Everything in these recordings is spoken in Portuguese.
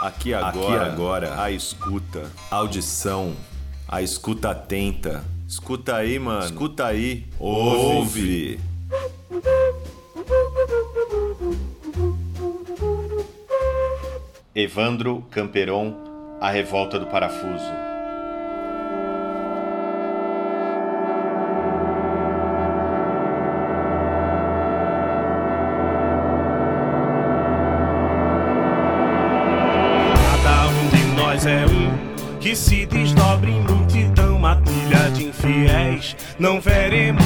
Aqui agora, Aqui agora, a escuta, audição, a escuta atenta. Escuta aí, mano. Escuta aí. Ouve. Evandro Camperon, A Revolta do Parafuso. Não veremos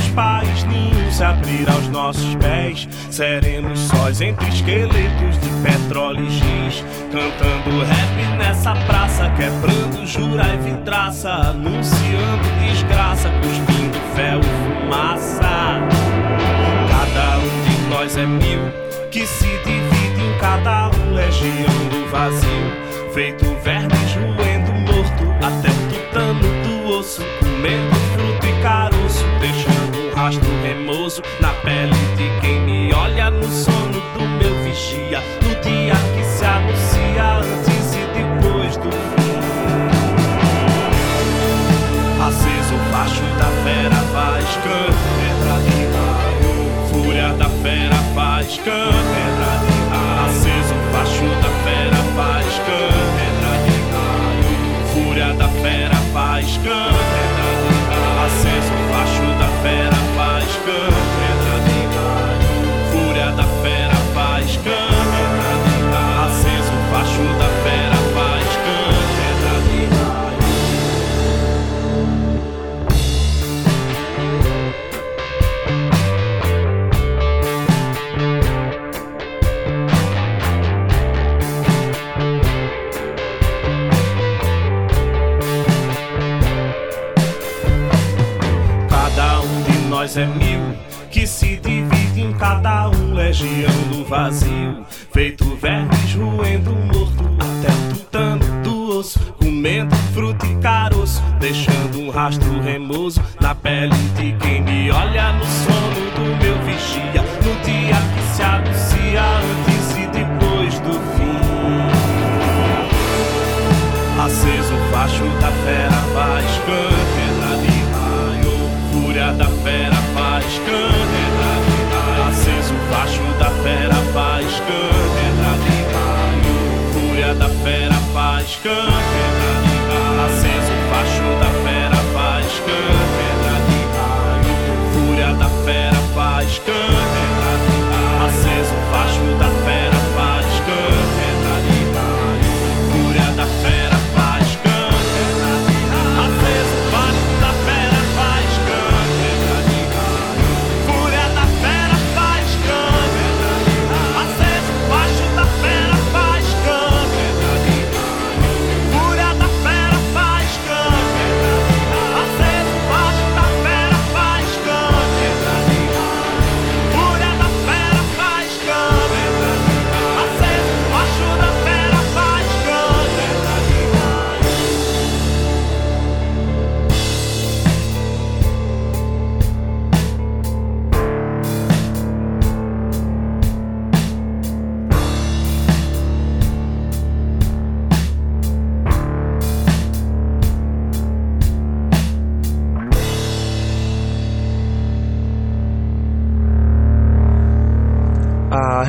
nenhum se abrir aos nossos pés. Seremos sós entre esqueletos de petróleo e giz. Cantando rap nessa praça, quebrando jura e vidraça. Anunciando desgraça, cuspindo fel e fumaça. Cada um de nós é mil, que se divide em cada um, legião do vazio. Feito vermes roendo até o tutano do osso, comendo remoso na pele de quem me olha no sono do meu vigia, no dia que se anuncia antes e depois do fim. Aceso o facho da fera faz pedra de raio, fúria da fera faz canto, pedra de faz canta, fúria da fera faz canta, aceso o facho da fera faz nós é legião do vazio. Câncer Aceso o facho da fera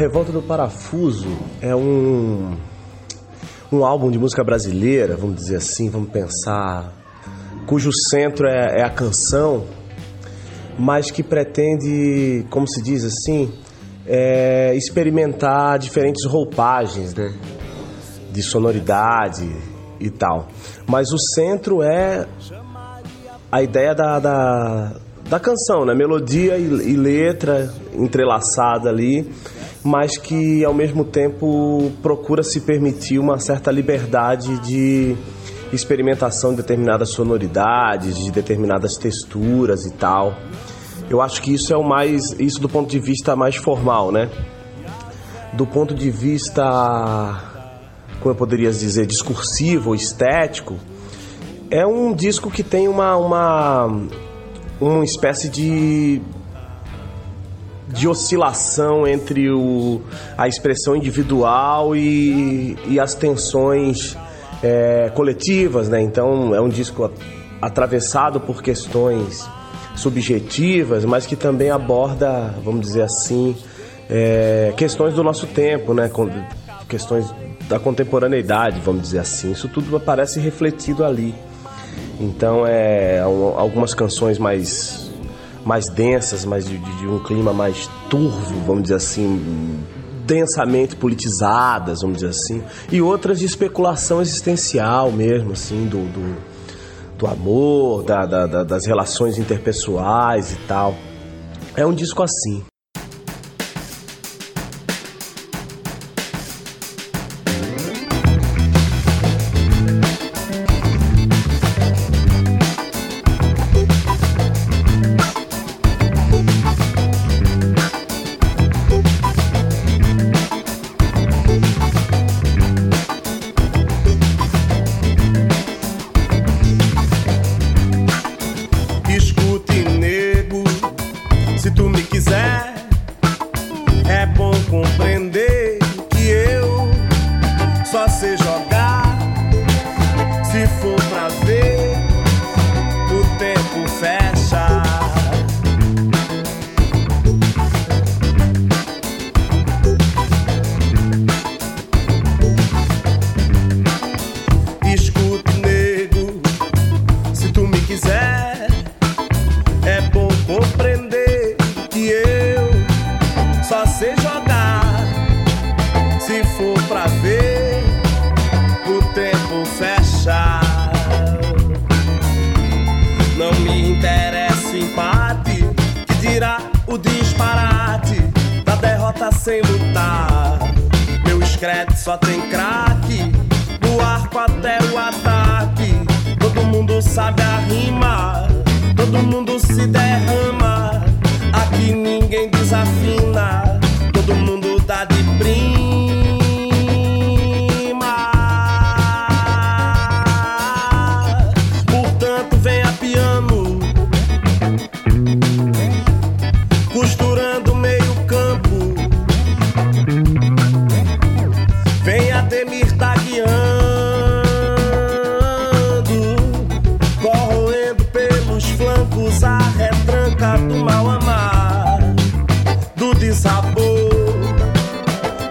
Revolta do Parafuso é um, um álbum de música brasileira, vamos dizer assim, vamos pensar, cujo centro é, é a canção, mas que pretende, como se diz assim, é, experimentar diferentes roupagens, né? De sonoridade e tal. Mas o centro é a ideia da, da, da canção, né? Melodia e, e letra entrelaçada ali mas que ao mesmo tempo procura se permitir uma certa liberdade de experimentação de determinadas sonoridades, de determinadas texturas e tal. Eu acho que isso é o mais, isso do ponto de vista mais formal, né? Do ponto de vista, como eu poderia dizer, discursivo, estético, é um disco que tem uma, uma, uma espécie de de oscilação entre o, a expressão individual e, e as tensões é, coletivas, né? Então é um disco atravessado por questões subjetivas, mas que também aborda, vamos dizer assim, é, questões do nosso tempo, né? Questões da contemporaneidade, vamos dizer assim. Isso tudo aparece refletido ali. Então é algumas canções mais mais densas, mais de, de, um clima mais turvo, vamos dizer assim, densamente politizadas, vamos dizer assim, e outras de especulação existencial mesmo, assim, do, do, do amor, da, da, das relações interpessoais e tal. É um disco assim.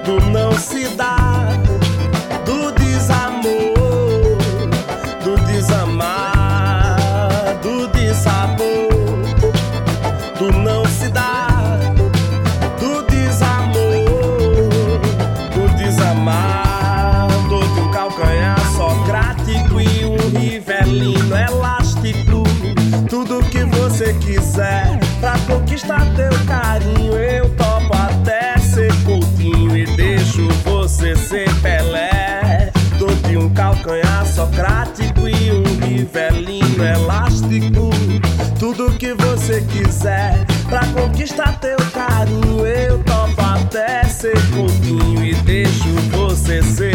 do não se dar, do desamor, do desamado, do dissabor, do não se dar, do desamor, do desamado. de um calcanhar socrático e um rivelino elástico. Tudo que você quiser pra conquistar teu quiser. Pra conquistar teu carinho, eu topo até ser pouquinho e deixo você ser.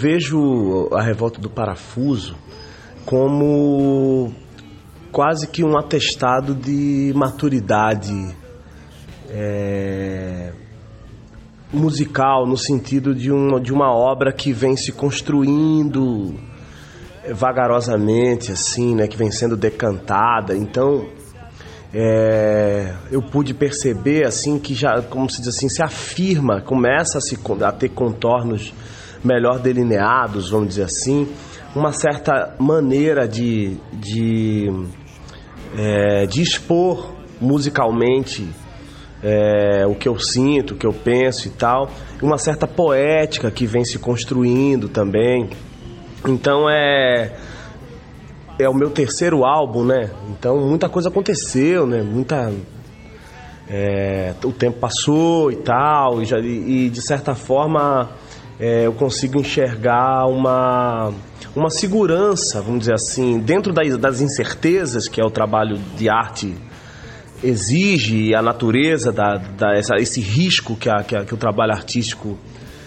Vejo a revolta do parafuso como quase que um atestado de maturidade é, musical, no sentido de uma, de uma obra que vem se construindo vagarosamente, assim, né, que vem sendo decantada. Então, é, eu pude perceber assim que já, como se diz assim, se afirma, começa a, se, a ter contornos melhor delineados, vamos dizer assim, uma certa maneira de, de, é, de expor musicalmente é, o que eu sinto, o que eu penso e tal, uma certa poética que vem se construindo também. Então é é o meu terceiro álbum, né? Então muita coisa aconteceu, né? Muita é, o tempo passou e tal e, já, e, e de certa forma é, eu consigo enxergar uma uma segurança, vamos dizer assim, dentro das, das incertezas que é o trabalho de arte exige a natureza da, da essa, esse risco que, a, que, a, que o trabalho artístico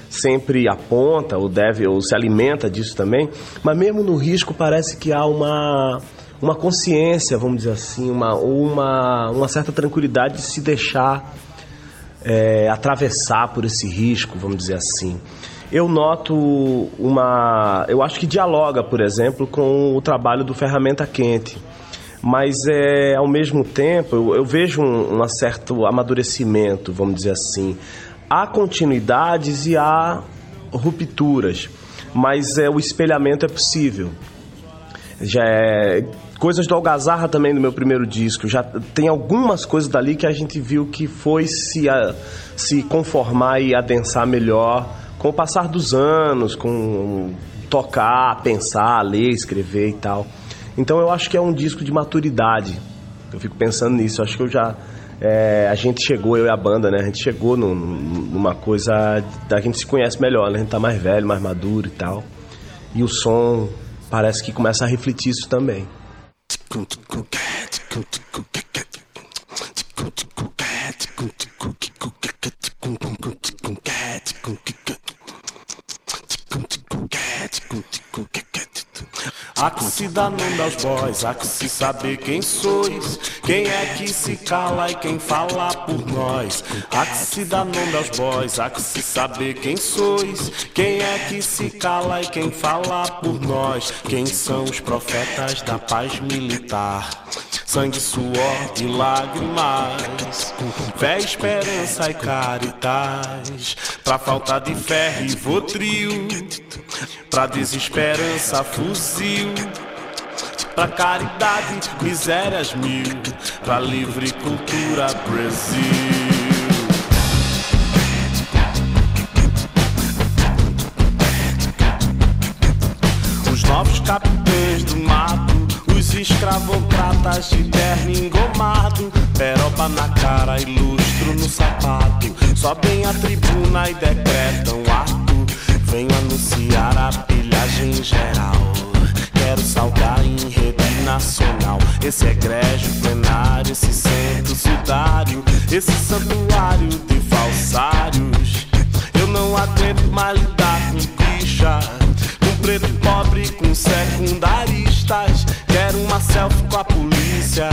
sempre aponta ou deve ou se alimenta disso também, mas mesmo no risco parece que há uma uma consciência, vamos dizer assim, uma uma uma certa tranquilidade de se deixar é, atravessar por esse risco, vamos dizer assim. Eu noto uma, eu acho que dialoga, por exemplo, com o trabalho do ferramenta quente mas é, ao mesmo tempo eu, eu vejo um, um, certo amadurecimento, vamos dizer assim há continuidades e há rupturas, mas é, o espelhamento é possível. Já é, coisas do Algazarra também no meu primeiro disco, já tem algumas coisas dali que a gente viu que foi se, a, se conformar e adensar melhor com o passar dos anos, com tocar, pensar, ler, escrever e tal. Então eu acho que é um disco de maturidade. Eu fico pensando nisso, eu acho que eu já é, a gente chegou, eu e a banda, né? A gente chegou num, numa coisa da gente se conhece melhor, né? A gente tá mais velho, mais maduro e tal. E o som parece que começa a refletir isso também. Há que se dar nome aos boys, há que se saber quem sois. Quem é que se cala e quem fala por nós? Há que se dar nome aos boys, há que se saber quem sois. Quem é que se cala e quem fala por nós? Quem são os profetas da paz militar? Sangue, suor e lágrimas, fé, esperança e caridade. Pra falta de fé, rivotril. Pra desesperança, fuzil. Pra caridade, misérias mil. Pra livre cultura, Brasil. Escravocratas de terno engomado, peroba na cara e lustro no sapato, sobem a tribuna e decretam ato, vem anunciar a pilhagem geral. Quero salgar em nacional. Esse egrégio plenário, esse centro sudário, esse santuário de falsários. Eu não aguento mais lidar com bicha. Preto pobre, com secundaristas. Quero uma selfie com a polícia.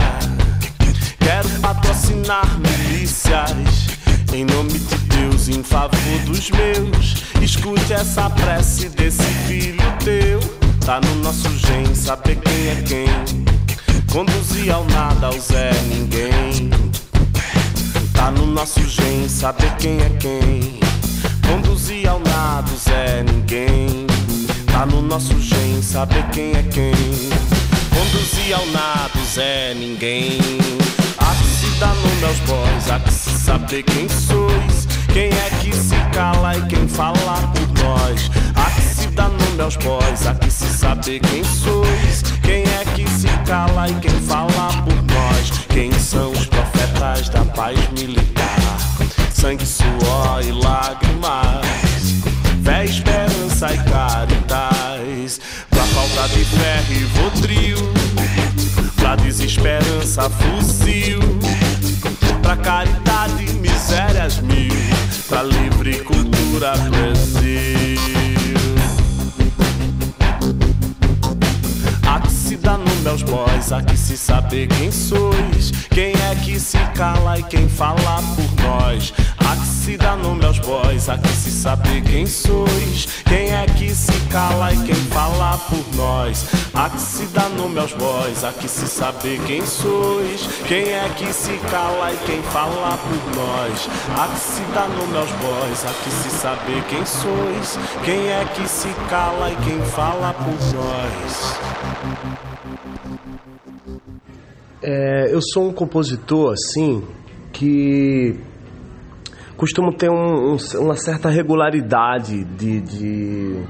Quero patrocinar milícias. Em nome de Deus, em favor dos meus. Escute essa prece desse filho teu. Tá no nosso gen saber quem é quem. Conduzir ao nada, ao Zé ninguém. Tá no nosso gen saber quem é quem. Conduzir ao nada, o Zé ninguém. Tá no nosso gen saber quem é quem. Conduzir ao nada, Zé ninguém. Há que se dar nome aos boys, há que se saber quem sois. Quem é que se cala e quem fala por nós? Há que se dar nome aos boys, há que se saber quem sois. Quem é que se cala e quem fala por nós? Quem são os profetas da paz militar? Sangue, suor e lágrimas. Fé, e caridade. Pra falta de fé e votril. Pra desesperança, fuzil. Pra caridade, misérias mil. Pra livre cultura, Brasil. Dar nome aos boys, há que se saber quem sois. Quem é que se cala e quem fala por nós? Há que se dar nome aos boys, há que se saber quem sois. Quem é que se cala e quem fala por nós? Há que se dar nome aos boys, há que se saber quem sois. Quem é que se cala e quem fala por nós? Há que se dar nome aos boys, há que se saber quem sois. Quem é que se cala e quem fala por nós? É, eu sou um compositor assim que costumo ter um, um, uma certa regularidade de, de,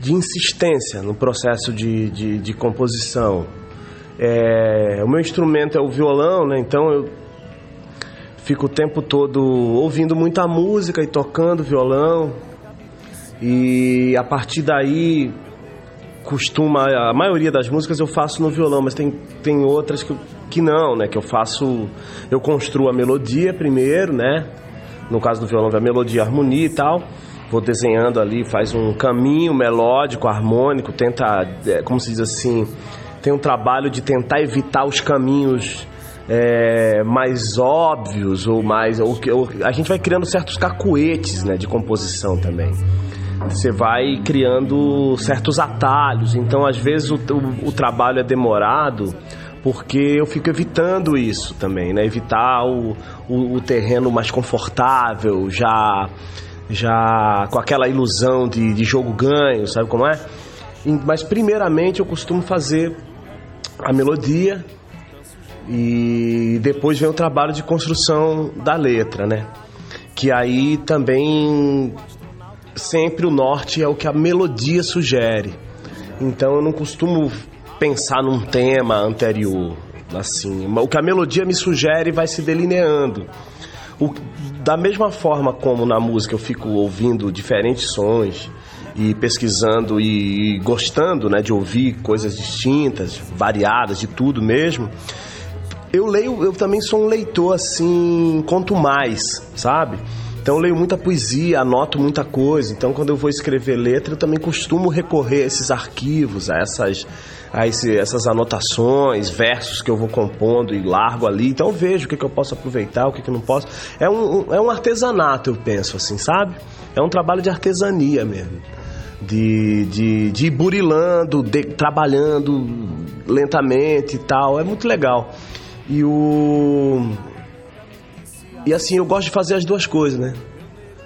de, insistência no processo de, de, de composição. É, o meu instrumento é o violão, né? então eu fico o tempo todo ouvindo muita música e tocando violão. E a partir daí costuma a maioria das músicas eu faço no violão, mas tem, tem outras que, que não, né? Que eu faço, eu construo a melodia primeiro, né? No caso do violão, a melodia, a harmonia e tal. Vou desenhando ali, faz um caminho melódico, harmônico, tenta, é, como se diz assim, tem um trabalho de tentar evitar os caminhos é, mais óbvios ou mais, ou, ou, a gente vai criando certos cacuetes, né? De composição também você vai criando certos atalhos. Então, às vezes, o, o, o, trabalho é demorado porque eu fico evitando isso também, né? Evitar o, o, o terreno mais confortável, já, já com aquela ilusão de, de jogo ganho, sabe como é? Mas, primeiramente, eu costumo fazer a melodia e depois vem o trabalho de construção da letra, né? Que aí também sempre o norte é o que a melodia sugere. Então eu não costumo pensar num tema anterior, assim. O que a melodia me sugere vai se delineando. O, da mesma forma como na música eu fico ouvindo diferentes sons e pesquisando e, e gostando né, de ouvir coisas distintas, variadas, de tudo mesmo, eu leio, eu também sou um leitor assim, quanto mais, sabe? Então eu leio muita poesia, anoto muita coisa. Então quando eu vou escrever letra, eu também costumo recorrer a esses arquivos, a essas, a esse, essas anotações, versos que eu vou compondo e largo ali. Então eu vejo o que, que eu posso aproveitar, o que, que eu não posso. É um, é um artesanato, eu penso assim, sabe? É um trabalho de artesania mesmo. De, de, de ir burilando, de, trabalhando lentamente e tal. É muito legal. E o e assim, eu gosto de fazer as duas coisas, né?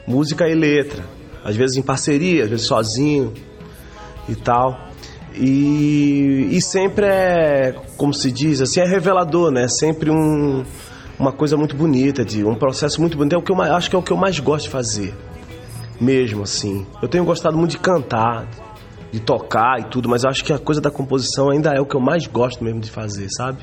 Música e letra. Às vezes em parceria, às vezes sozinho e tal. E, e sempre é, como se diz, assim, é revelador, né? Sempre um, uma coisa muito bonita, de um processo muito bonito. É o que eu acho que é o que eu mais gosto de fazer. Mesmo assim. Eu tenho gostado muito de cantar, de tocar e tudo, mas acho que a coisa da composição ainda é o que eu mais gosto mesmo de fazer, sabe?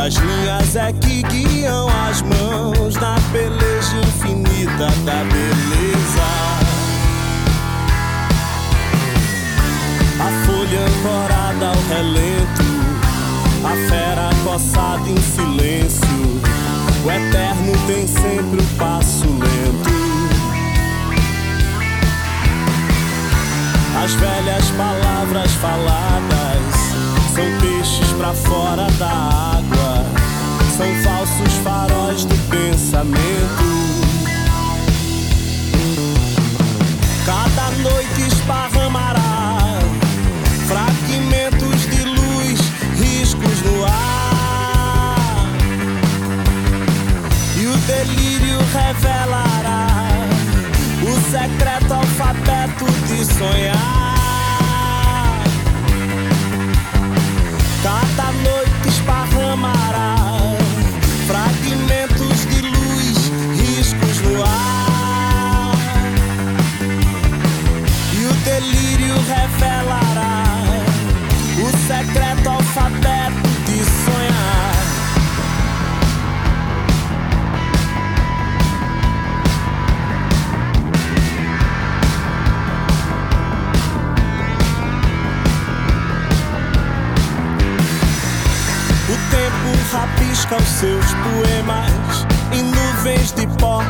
As linhas é que guiam as mãos na peleja infinita da beleza. A folha ancorada ao relento, a fera coçada em silêncio. O eterno tem sempre o passo lento. As velhas palavras faladas são peixes pra fora da água, são falsos faróis do pensamento. Cada noite esparramará fragmentos de luz, riscos no ar. E o delírio revelará o secreto alfabeto de sonhar. Rabisca os seus poemas em nuvens de pó.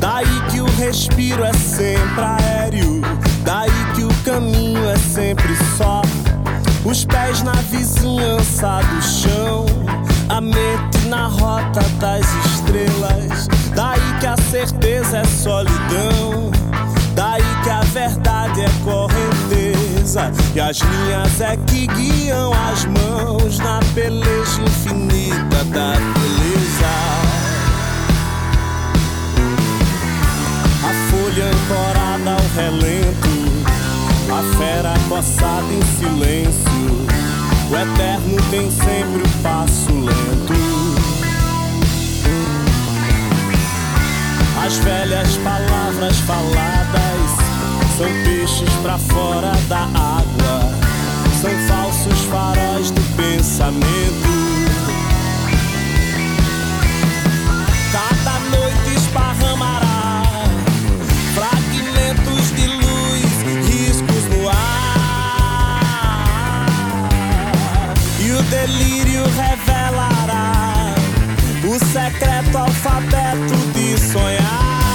Daí que o respiro é sempre aéreo, daí que o caminho é sempre só. Os pés na vizinhança do chão, a mente na rota das estrelas. Daí que a certeza é solidão, daí que a verdade é correnteza. E as linhas é que guiam as mãos na peleja infinita da beleza. A folha ancorada ao relento, a fera coçada em silêncio. O eterno tem sempre o passo lento. As velhas palavras faladas são peixes pra fora da água, são falsos faróis do pensamento. Cada noite esparramará fragmentos de luz, riscos no ar. E o delírio revelará o secreto alfabeto de sonhar.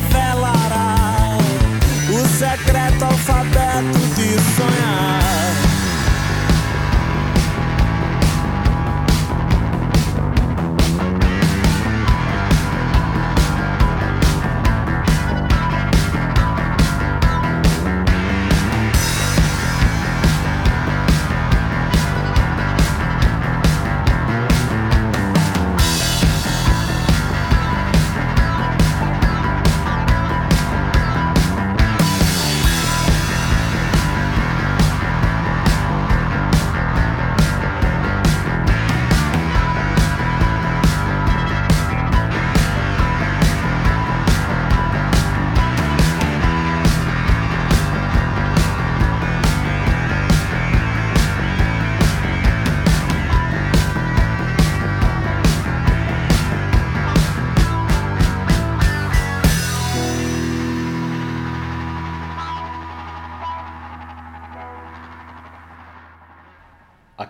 Delírio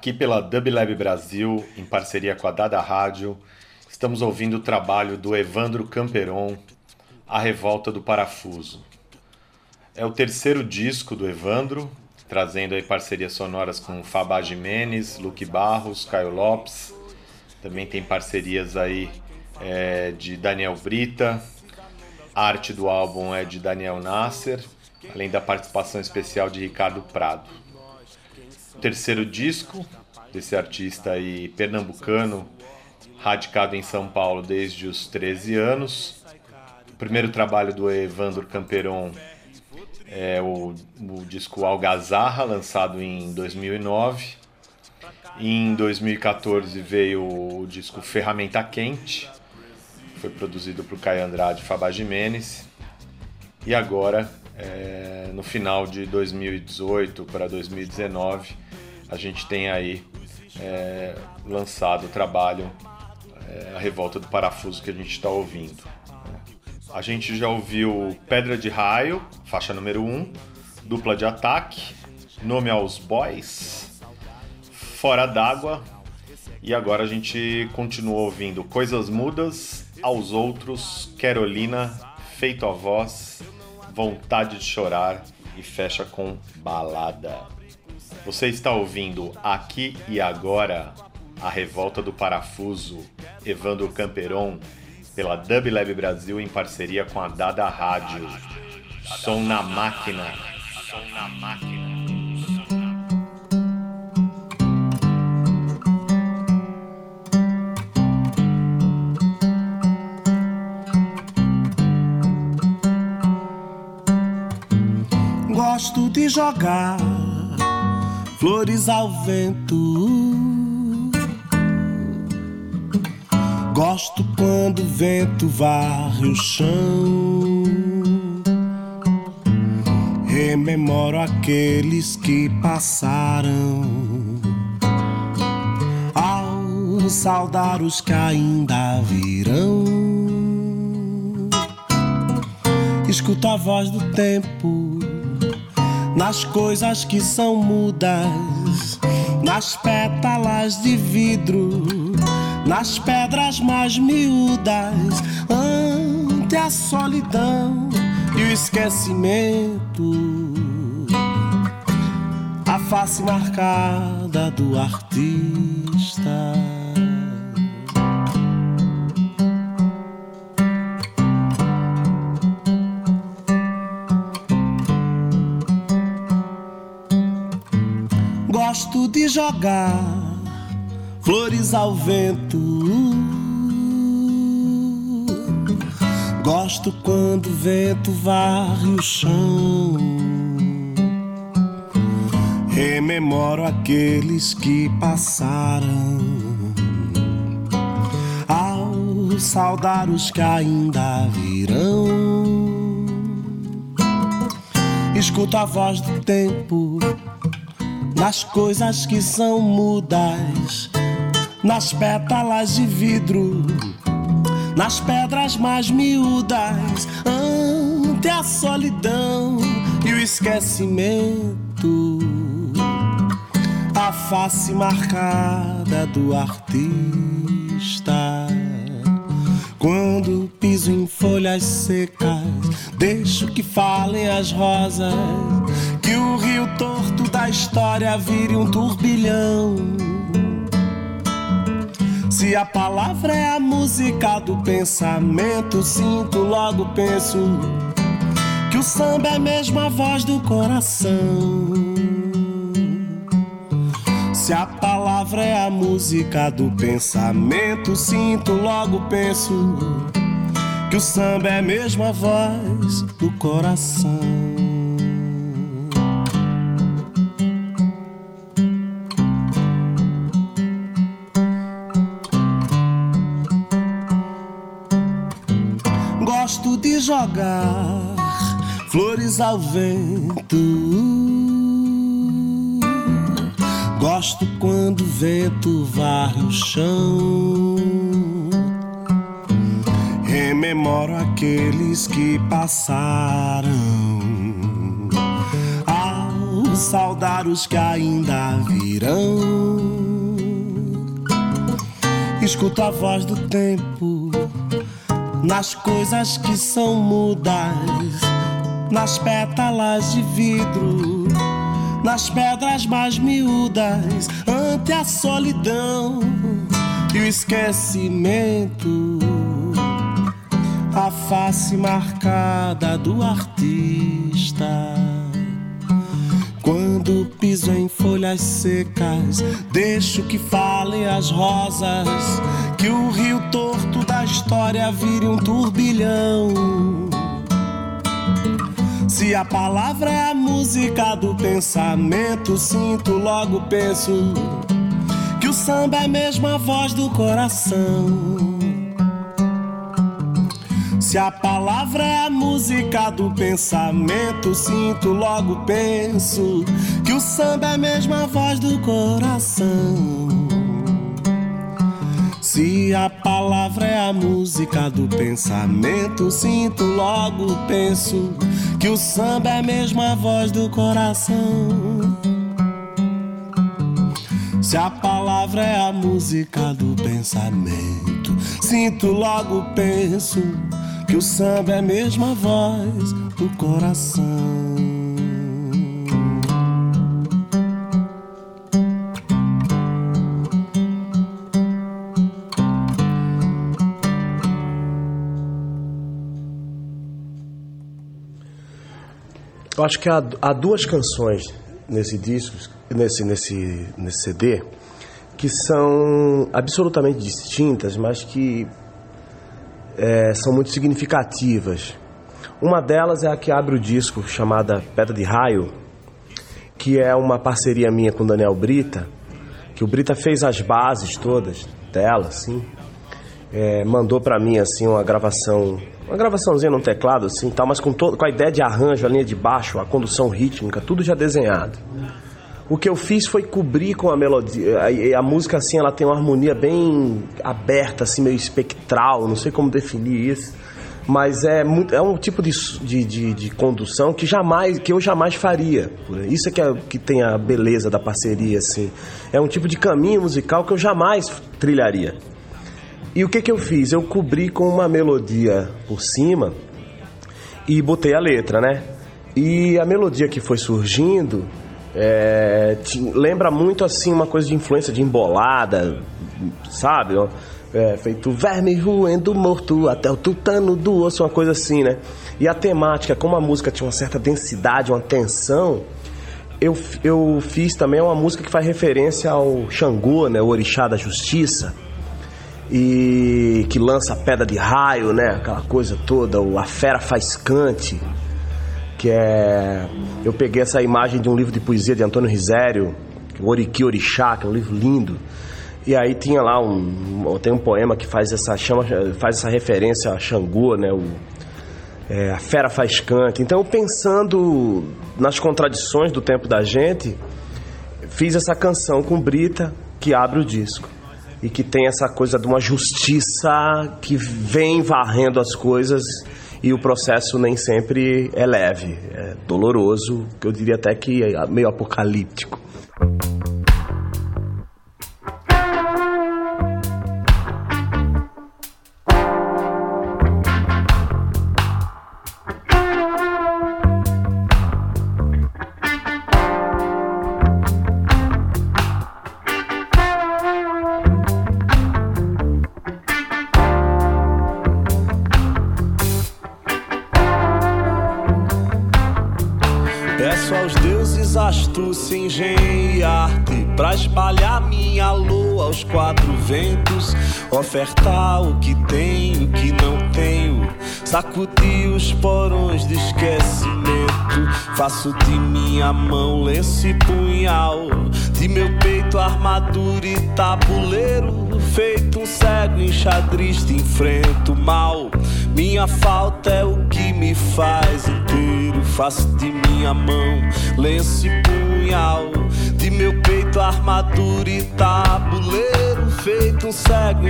Aqui pela Dub Lab Brasil, em parceria com a Dada Rádio, estamos ouvindo o trabalho do Evandro Camperon, A Revolta do Parafuso. É o terceiro disco do Evandro, trazendo aí parcerias sonoras com Fabá Jimenez, Luke Barros, Caio Lopes. Também tem parcerias aí é, de Daniel Brita. A arte do álbum é de Daniel Nasser, além da participação especial de Ricardo Prado. Terceiro disco desse artista aí pernambucano, radicado em São Paulo desde os 13 anos. O primeiro trabalho do Evandro Camperon é o, o disco Algazarra, lançado em 2009. Em 2014 veio o disco Ferramenta Quente, foi produzido por Caio Andrade e Fabá Jimenez. E agora, é, no final de 2018 para 2019, a gente tem aí é, lançado o trabalho é, A Revolta do Parafuso que a gente está ouvindo. A gente já ouviu Pedra de Raio, faixa número 1, Dupla de Ataque, Nome aos Boys, Fora d'Água, e agora a gente continua ouvindo Coisas Mudas, Aos Outros, Carolina, Feito a Voz, Vontade de Chorar e fecha com Balada. Você está ouvindo Aqui e Agora, A Revolta do Parafuso, Evandro Camperon, pela Dub Lab Brasil em parceria com a Dada Rádio. Som na máquina. Som na máquina. Gosto de jogar flores ao vento Gosto quando o vento varre o chão. Rememoro aqueles que passaram. Ao saudar os que ainda virão. Escuto a voz do tempo nas coisas que são mudas, nas pétalas de vidro nas pedras mais miúdas, ante a solidão e o esquecimento. A face marcada do artista. Jogar flores ao vento. Gosto quando o vento varre o chão. Rememoro aqueles que passaram. Ao saudar os que ainda virão. Escuto a voz do tempo nas coisas que são mudas nas pétalas de vidro, nas pedras mais miúdas, ante a solidão e o esquecimento, a face marcada do artista. Quando piso em folhas secas, deixo que falem as rosas, que o rio torto da história vire um turbilhão se a palavra é a música do pensamento, sinto, logo penso que o samba é mesmo a voz do coração. Se a palavra é a música do pensamento, sinto, logo penso que o samba é mesmo a voz do coração. Ao vento. Gosto quando o vento varre o chão. Rememoro aqueles que passaram. Ao saudar os que ainda virão. Escuto a voz do tempo nas coisas que são mudas, nas pétalas de vidro, nas pedras mais miúdas, ante a solidão e o esquecimento a face marcada do artista. Quando piso em folhas secas, deixo que falem as rosas, que o rio torto da história vire um turbilhão. Se a palavra é a música do pensamento, sinto, logo penso que o samba é mesmo a voz do coração. Se a palavra é a música do pensamento, sinto, logo penso que o samba é mesmo a voz do coração. Se a palavra é a música do pensamento, sinto, logo penso que o samba é mesmo a voz do coração. Se a palavra é a música do pensamento, sinto, logo penso que o samba é a mesma voz do coração. Eu acho que há, há duas canções nesse disco, nesse, nesse, nesse CD, que são absolutamente distintas, mas que é, são muito significativas. Uma delas é a que abre o disco, chamada Pedra de Raio, que é uma parceria minha com Daniel Brita, que o Brita fez as bases todas dela, assim, é, mandou para mim assim uma gravação, uma gravaçãozinha no teclado, assim, tal, mas com todo, com a ideia de arranjo, a linha de baixo, a condução rítmica, tudo já desenhado. O que eu fiz foi cobrir com a melodia. A, a, música, assim, ela tem uma harmonia bem aberta, assim, meio espectral, não sei como definir isso. Mas é, muito, é um tipo de, de, de, de condução que jamais que eu jamais faria. Isso é que, é que tem a beleza da parceria, assim. É um tipo de caminho musical que eu jamais trilharia. E o que, que eu fiz? Eu cobri com uma melodia por cima e botei a letra, né? E a melodia que foi surgindo é, te, lembra muito assim uma coisa de influência de embolada, sabe? É, feito verme ruendo morto até o tutano do osso, uma coisa assim, né? E a temática, como a música tinha uma certa densidade, uma tensão, eu, eu fiz também uma música que faz referência ao Xangô, né? O orixá da justiça. E que lança pedra de raio, né? Aquela coisa toda, a fera faiscante que é. Eu peguei essa imagem de um livro de poesia de Antônio Risério, o Oriki Orixá, que é um livro lindo. E aí tinha lá um. Tem um poema que faz essa, chama, faz essa referência a Xangô, né? O, é, a fera faz cante. Então, pensando nas contradições do tempo da gente, fiz essa canção com Brita que abre o disco. E que tem essa coisa de uma justiça que vem varrendo as coisas e o processo nem sempre é leve, é doloroso, eu diria até que é meio apocalíptico. Ofertar o que tenho, o que não tenho. Sacudir os porões de esquecimento. Faço de minha mão lenço e punhal. De meu peito armadura e tabuleiro. Feito um cego te enfrento mal. Minha falta é o que me faz inteiro. Faço de minha mão lenço e punhal. De meu peito armadura e tabuleiro Feito um cego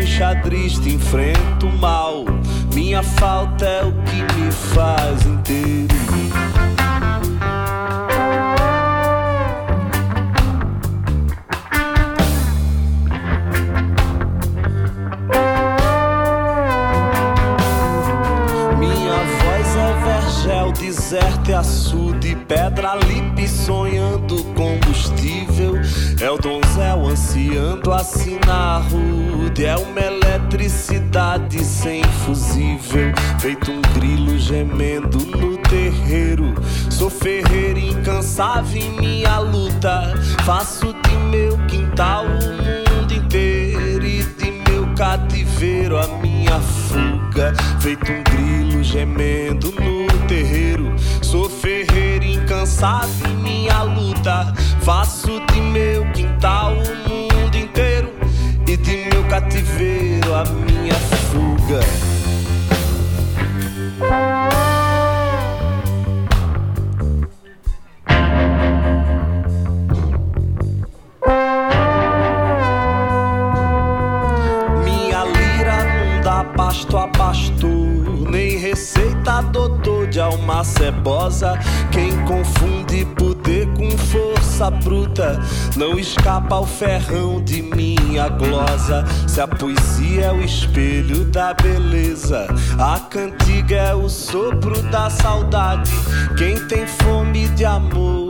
te enfrento mal. Minha falta é o que me faz inteiro sonhando combustível. É o donzel ansiando assinar rude. É uma eletricidade sem fusível. Feito um grilo gemendo no terreiro. Sou ferreiro incansável em minha luta. Faço de meu quintal o mundo inteiro. E de meu cativeiro a minha fuga. Feito um grilo gemendo no terreiro. Em minha luta. Faço de meu quintal o mundo inteiro. E de meu cativeiro a minha fuga. Minha lira não dá pasto a pastor, nem receita doutor alma cebosa. Quem confunde poder com força bruta, não escapa ao ferrão de minha glosa. Se a poesia é o espelho da beleza, a cantiga é o sopro da saudade. Quem tem fome de amor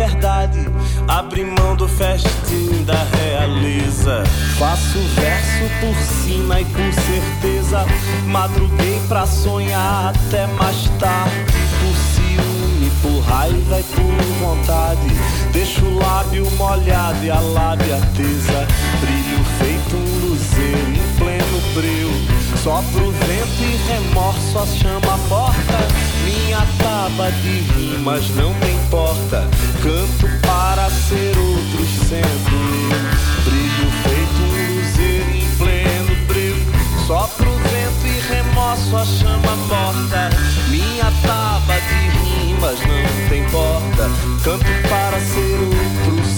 liberdade, abre mão do festim da realeza. Faço verso por cima e por certeza, madruguei pra sonhar até mais tarde. Por ciúme, por raiva e por vontade, deixo o lábio molhado e a lábia tesa. Brilho feito um luzeiro em pleno breu. Sopro o vento e remorso a chama morta. Minha tábua de rimas não tem porta. Canto para ser outros sendo. Brilho feito um em pleno breu. Sopro o vento e remorso a chama morta. Minha tábua de rimas não tem porta. Canto para ser outro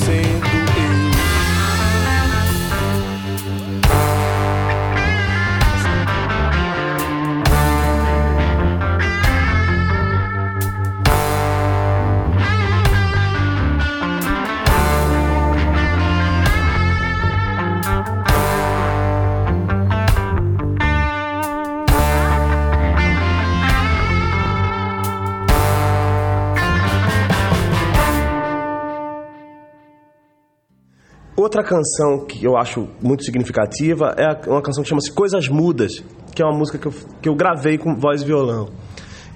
Outra canção que eu acho muito significativa é uma canção que chama-se Coisas Mudas, que é uma música que eu, que eu gravei com voz e violão.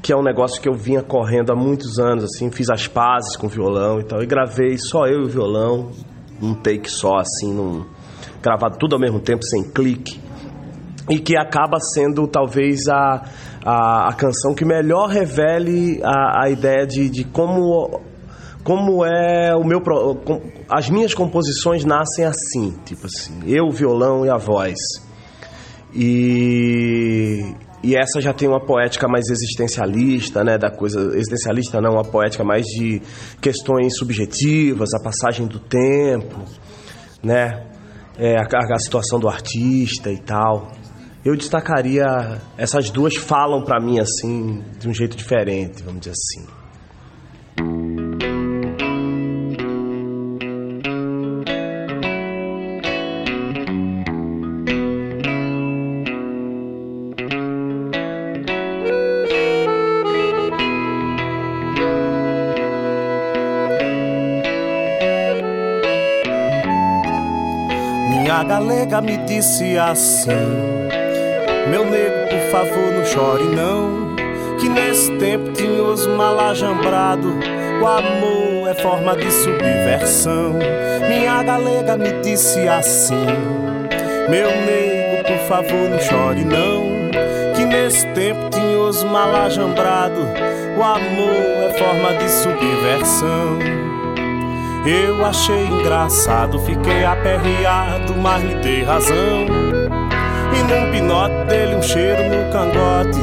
Que é um negócio que eu vinha correndo há muitos anos, assim, fiz as pazes com violão e tal, e gravei só eu e o violão, num take só, assim, num, gravado tudo ao mesmo tempo, sem clique. E que acaba sendo talvez a, a, a canção que melhor revele a, a ideia de, de como como é o meu as minhas composições nascem assim tipo assim eu o violão e a voz. E e essa já tem uma poética mais existencialista né da coisa existencialista não uma poética mais de questões subjetivas a passagem do tempo né é, a, a situação do artista e tal. Eu destacaria essas duas falam para mim assim de um jeito diferente vamos dizer assim disse assim: Meu nego, por favor, não chore não. Que nesse tempo tinhas malajambrado. O amor é forma de subversão. Minha galega me disse assim: Meu nego, por favor, não chore não. Que nesse tempo tinhas malajambrado. O amor é forma de subversão. Eu achei engraçado, fiquei aperreado, mas lhe dei razão. E num pinote dele um cheiro no cangote,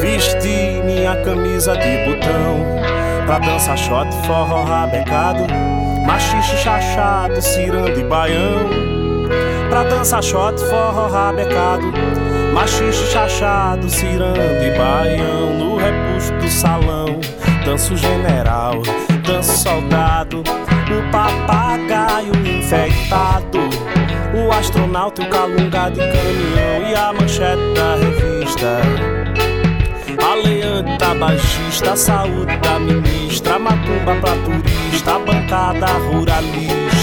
vesti minha camisa de botão. Pra dançar shot, forró rabecado, machixe chachado, ciranda e baião. Pra dançar shot, forró rabecado, machixe chachado, ciranda e baião. No repuxo do salão, danço general, danço soldado o papagaio infectado, o astronauta e o calunga de caminhão e a manchete da revista. A Aleante tabagista, saúde da ministra, macumba pra turista, bancada ruralista.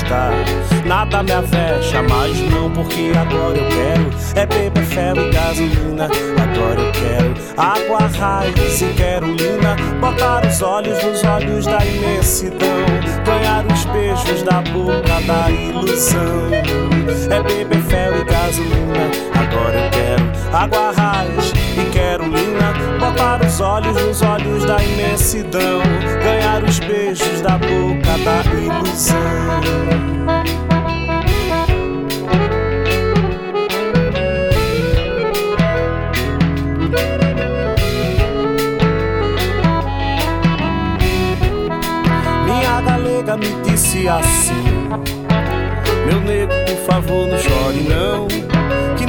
Nada me avexa, mas não, porque agora eu quero é beber ferro e gasolina. Agora eu quero água raiz e quero lina, botar os olhos nos olhos da imensidão, ganhar os beijos da boca da ilusão. É beber ferro e gasolina, agora eu quero água raiz botar os olhos nos olhos da imensidão, ganhar os beijos da boca da ilusão. disse assim: Meu nego, por favor, não chore não.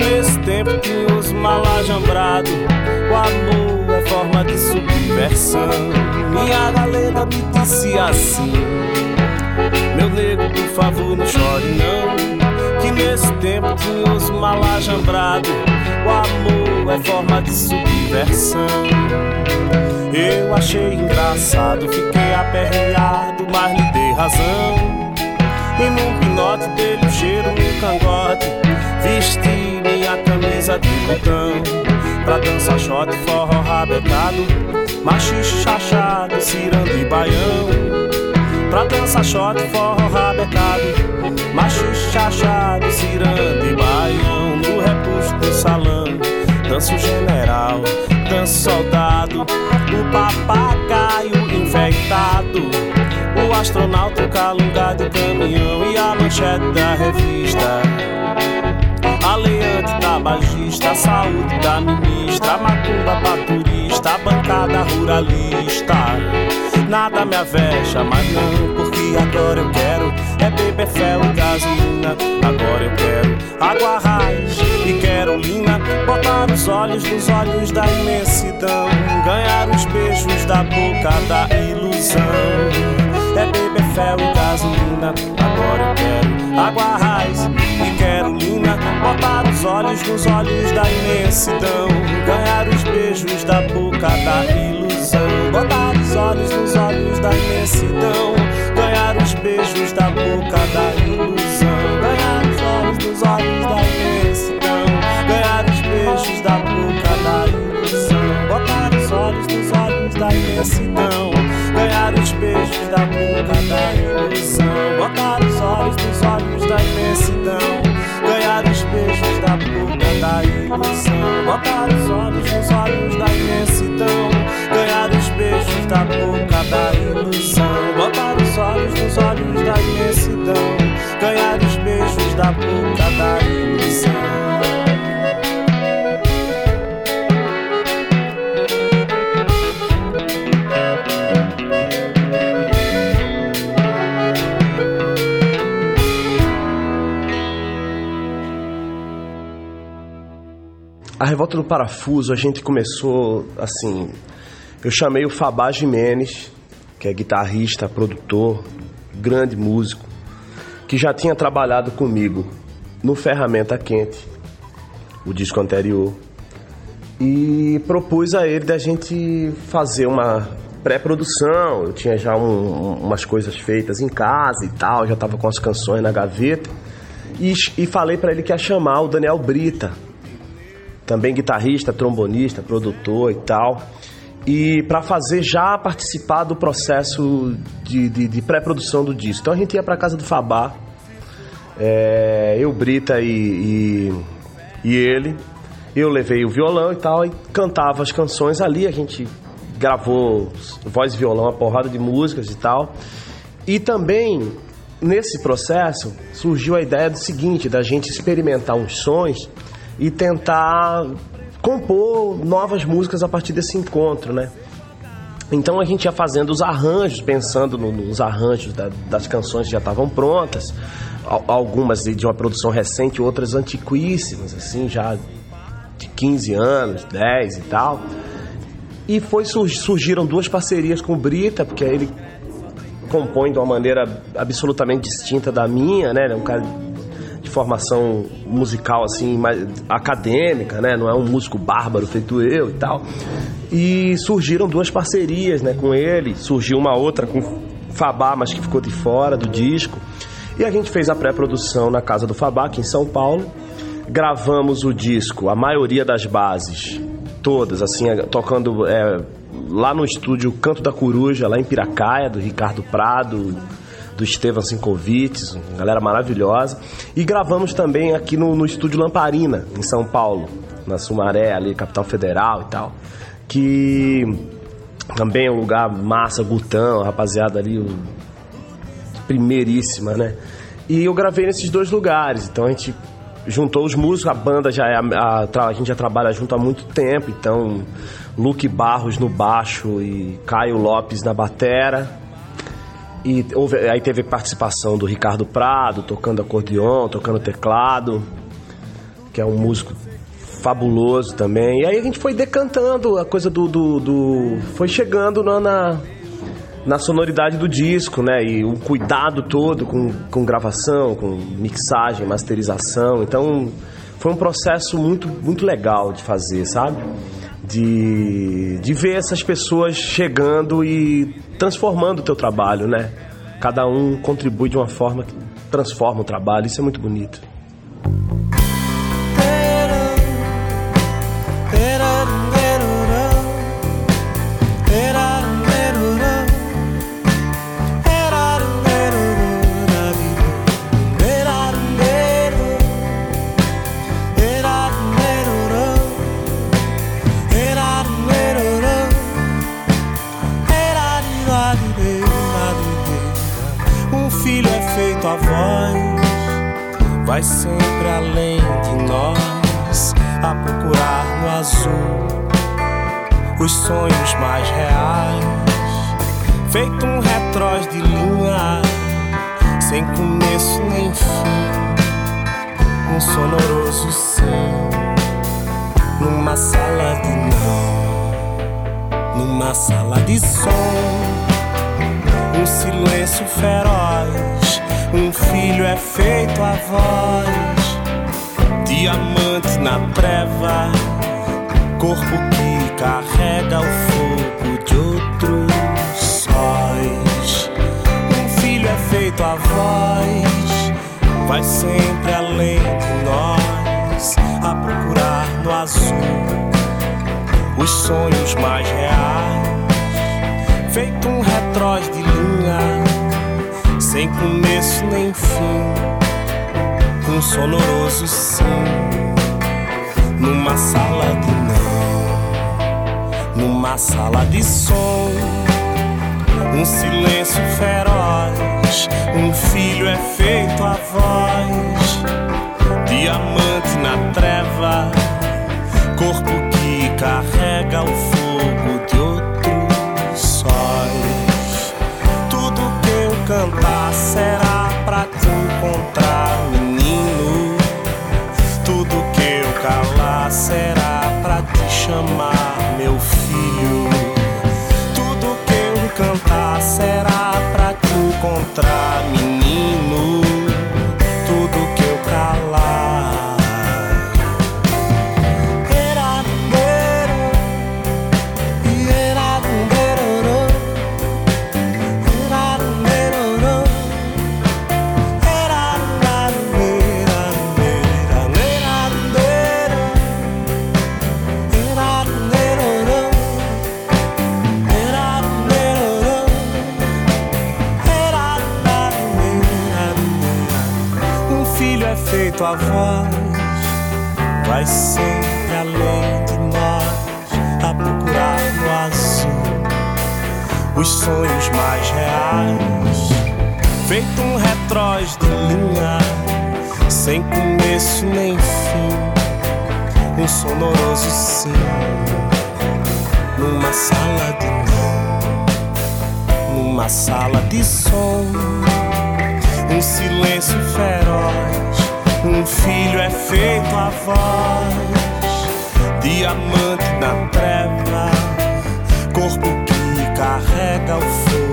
Nesse tempo que os malajambrado, o amor é forma de subversão. Minha galera me disse assim: Meu nego, por favor, não chore não. Que nesse tempo que os malajambrado, o amor é forma de subversão. Eu achei engraçado, fiquei aperreado, mas lhe dei razão. E num pinote dele o cheiro no cangote, vesti minha camisa de botão. Pra dançar shot, forró rabecado, machixe chachado, cirando e baião. Pra dançar shot, forró rabecado, machixe chachado, cirando e baião. No repuxo do salão, danço general, danço soldado o papagaio enfeitado, o astronauta calungado caminhão e a manchete da revista. Aleante tabagista, saúde da ministra, macumba pra turista, bancada ruralista. Nada me avexa, mas não, porque agora eu quero é beber fel e gasolina. Agora eu quero água raiz e quero lina, botar os olhos nos olhos da imensidão, ganhar os beijos da boca da ilusão. É beber fel e gasolina. Agora eu quero água raiz. E quero lina, botar os olhos nos olhos da imensidão, ganhar os beijos da boca da ilusão, botar os olhos nos olhos da imensidão, ganhar os beijos da boca da ilusão, ganhar os olhos nos olhos da imensidão, ganhar os beijos da boca da ilusão, botar os olhos nos olhos da imensidão, beijos da boca da ilusão, botar os olhos nos olhos da imensidão, ganhar os beijos da boca da ilusão, botar os olhos nos olhos da imensidão, ganhar os beijos da boca da ilusão, botar os olhos nos olhos da imensidão, ganhar os beijos da boca da ilusão. A Revolta do Parafuso, a gente começou assim. Eu chamei o Fabá Jimenez, que é guitarrista, produtor, grande músico, que já tinha trabalhado comigo no Ferramenta Quente, o disco anterior, e propus a ele da gente fazer uma pré-produção. Eu tinha já um, umas coisas feitas em casa e tal, já estava com as canções na gaveta. E, e falei para ele que ia chamar o Daniel Brita, também guitarrista, trombonista, produtor e tal. E para fazer já participar do processo de, de, de pré-produção do disco. Então a gente ia para casa do Fabá, é, eu, Brita e, e, e ele. Eu levei o violão e tal, e cantava as canções ali. A gente gravou voz e violão, uma porrada de músicas e tal. E também nesse processo surgiu a ideia do seguinte, da gente experimentar uns sons e tentar compor novas músicas a partir desse encontro, né? Então a gente ia fazendo os arranjos, pensando no, nos arranjos da, das canções que já estavam prontas, algumas de uma produção recente, outras antiquíssimas, assim, já de 15 anos, 10 e tal. E foi surgiram duas parcerias com o Brita, porque ele compõe de uma maneira absolutamente distinta da minha, né? É um cara formação musical assim, mais acadêmica, né? Não é um músico bárbaro feito eu e tal. E surgiram duas parcerias né, com ele, surgiu uma outra com Fabá, mas que ficou de fora do disco. E a gente fez a pré-produção na casa do Fabá, aqui em São Paulo. Gravamos o disco, a maioria das bases, todas, assim, tocando é, lá no estúdio Canto da Coruja, lá em Piracaia, do Ricardo Prado, do Estevam Sinkovitz, galera maravilhosa. E gravamos também aqui no, no estúdio Lamparina, em São Paulo, na Sumaré, ali, capital federal e tal. Que também é um lugar massa, Gutão, rapaziada ali, primeiríssima, né? E eu gravei nesses dois lugares, então a gente juntou os músicos, a banda já é a, a, a, gente já trabalha junto há muito tempo, então Luke Barros no baixo e Caio Lopes na batera. E houve, aí teve participação do Ricardo Prado, tocando acordeon, tocando teclado, que é um músico fabuloso também. E aí a gente foi decantando a coisa do. do, do foi chegando na, na, na, sonoridade do disco, né? E o cuidado todo com, com gravação, com mixagem, masterização. Então foi um processo muito, muito legal de fazer, sabe? De, de ver essas pessoas chegando e transformando o teu trabalho, né? Cada um contribui de uma forma que transforma o trabalho, isso é muito bonito. Vai sempre além de nós a procurar no azul os sonhos mais reais. Feito um retróis de linha, sem começo nem fim, um sonoroso sim, numa sala de não, numa sala de som, um silêncio feroz um filho é feito a voz, diamante na treva, corpo que carrega o fogo de outros sóis. Um filho é feito a voz, vai sempre além de nós, a procurar no azul os sonhos mais reais, feito um retróis de sem começo nem fim, um sonoroso sim, numa sala de não, numa sala de som, um silêncio feroz, um filho é feito a voz, diamante na treva, corpo que carrega o fogo pra te tua voz vai sempre além de nós a procurar no azul os sonhos mais reais. Feito um retróis de linha, sem começo nem fim, um sonoroso sim, numa sala de numa sala de som, um silêncio feroz um filho é feito a voz, diamante na treva, corpo que carrega o fogo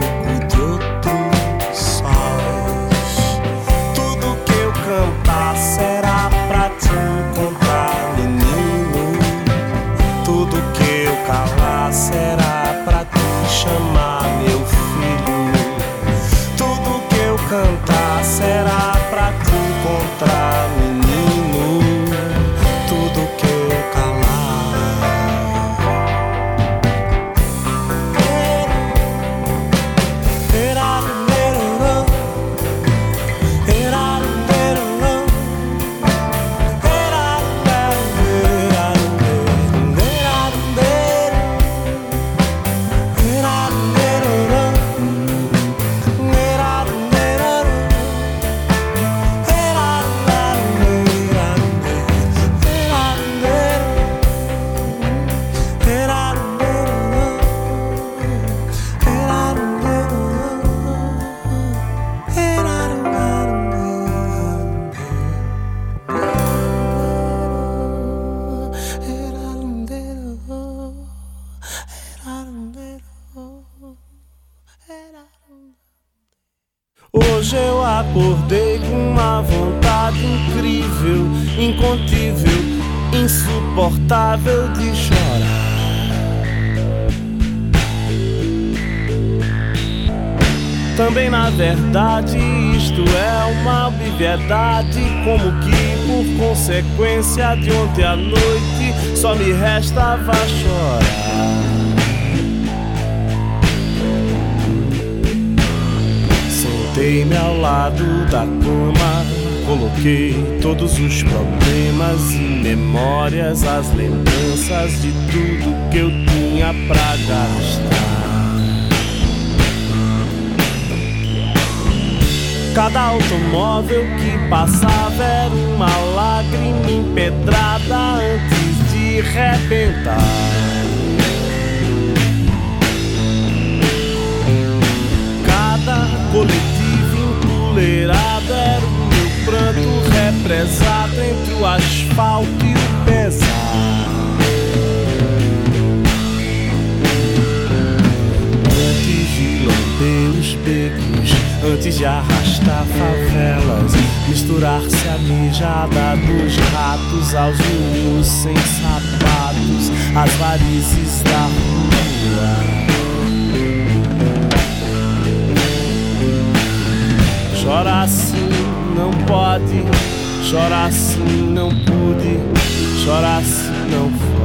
verdade isto é uma obviedade, como que por consequência de ontem à noite só me restava chorar. Sentei-me ao lado da cama, coloquei todos os problemas e memórias, as lembranças de tudo que eu tinha pra gastar. Cada automóvel que passava era uma lágrima empedrada antes de rebentar. Cada coletivo fuleirada era o meu pranto represado entre o asfalto e o antes de arrastar favelas, misturar-se a mijada dos ratos aos meninos sem sapatos, as varizes da rua. Chora assim, não pode. Chora assim, não pude. Chora assim, não pode.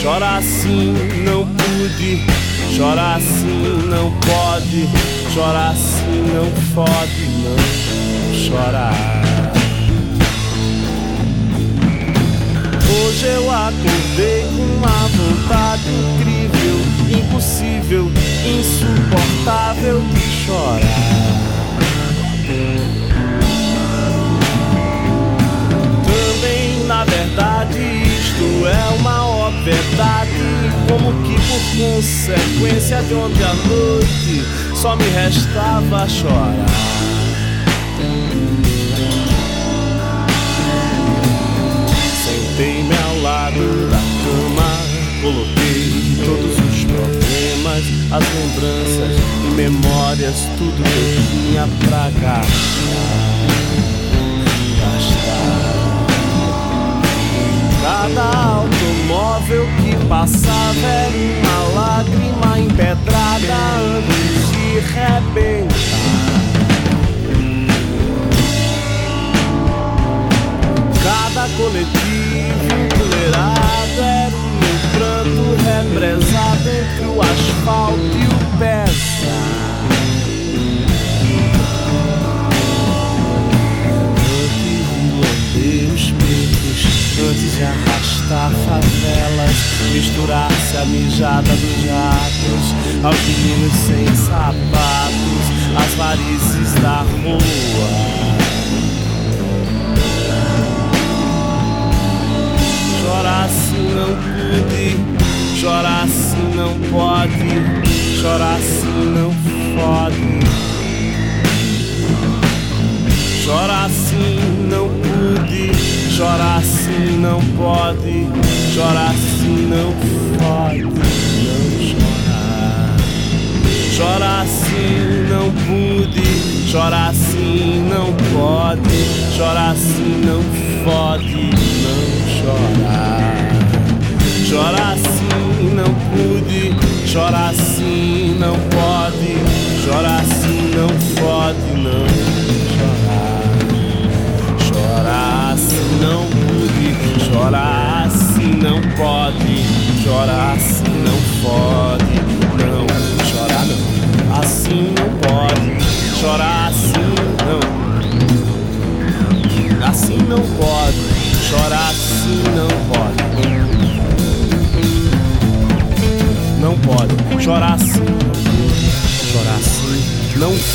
Chora assim, não pude. Chora assim, não pode. Chora assim, não pode, não chorar. Hoje eu acordei com uma vontade incrível, impossível, insuportável de chorar. Isto é uma obviedade, como que por consequência de ontem à noite só me restava chorar. Sentei-me ao lado da cama, coloquei todos os problemas, as lembranças e memórias, tudo que eu tinha pra gastar. Coletivo enfileirado era o meu pranto represado entre o asfalto e o pesar. Antes de arrastar favelas, misturar-se a mijada dos ratos, aos meninos sem sapatos, as varizes da rua. Chorar assim não pude, chorar assim não pode, chorar assim não pode. Chorar assim não pude, chorar assim não pode, chorar assim não pode, não chorar. Chorar assim não pude, chorar assim não pode, chorar assim não pode, não chorar. Chorar assim não pude, chorar assim não pode, pode não chorar. Chorar se não pude, chorar se não pode, chorar se não pode, não chorar não. Assim não pode, chorar assim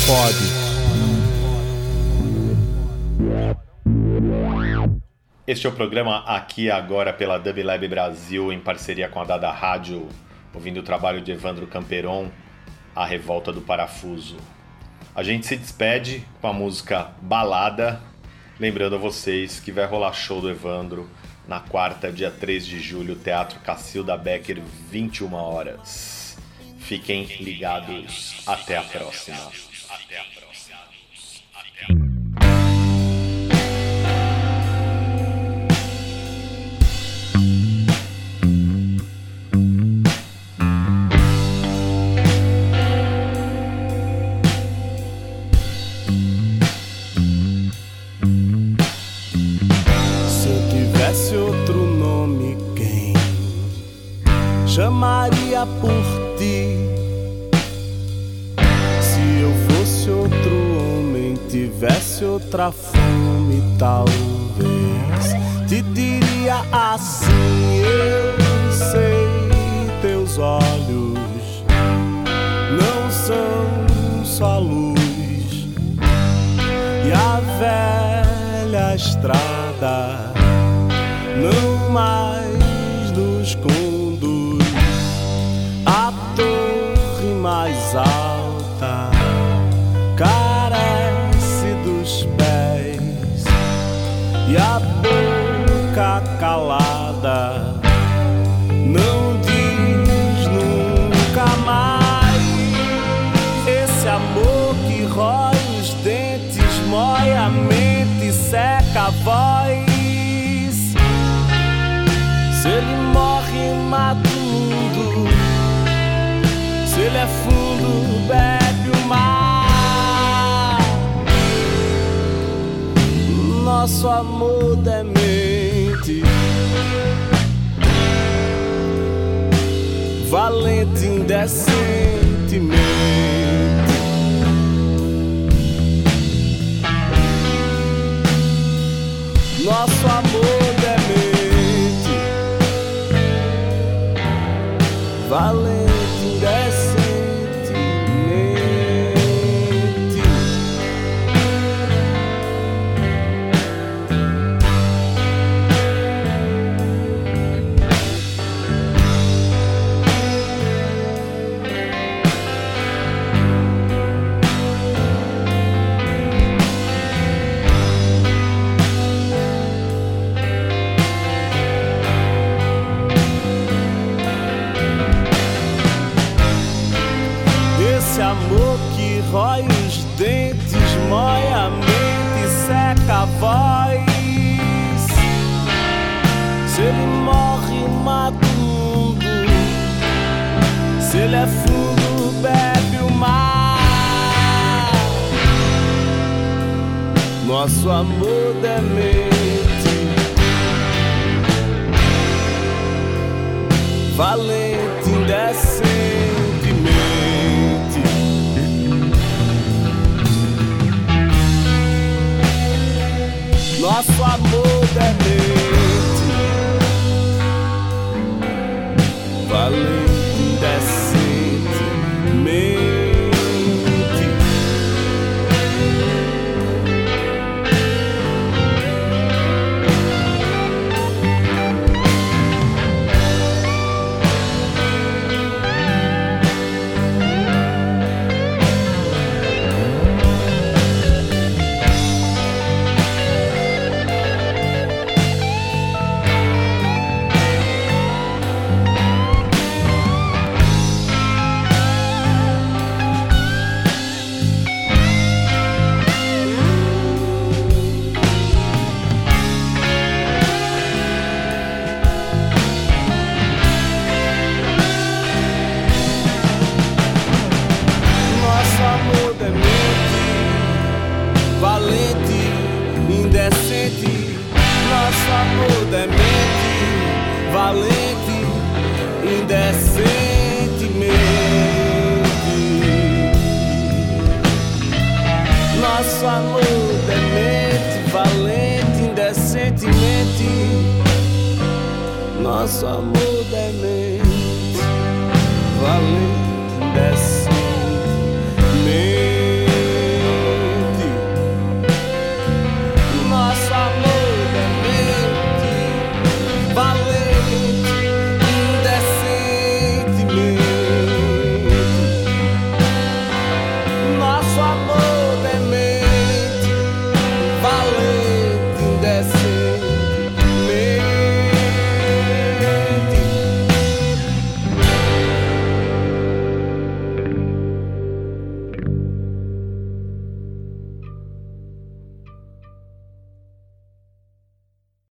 pode. Este é o programa Aqui Agora pela Dub Lab Brasil, em parceria com a Dada Rádio, ouvindo o trabalho de Evandro Camperon, A Revolta do Parafuso. A gente se despede com a música Balada, lembrando a vocês que vai rolar show do Evandro na quarta, dia 3 de julho, Teatro Cacilda Becker, 21 horas. Fiquem ligados. Até a próxima. Até a próxima. Até outra fome, talvez. Te diria assim: Eu sei, teus olhos não são só luz. E a velha estrada não mais amor que rói os dentes, mói a mente, seca a voz. Se ele morre, mata o mundo. Se ele é fundo, bebe o mar. Nosso amor demente. Valente indecentemente. Nosso amor demente, valente Ele é fundo, bebe o mar. Nosso amor demente. Valente indecentemente. Nosso amor demente,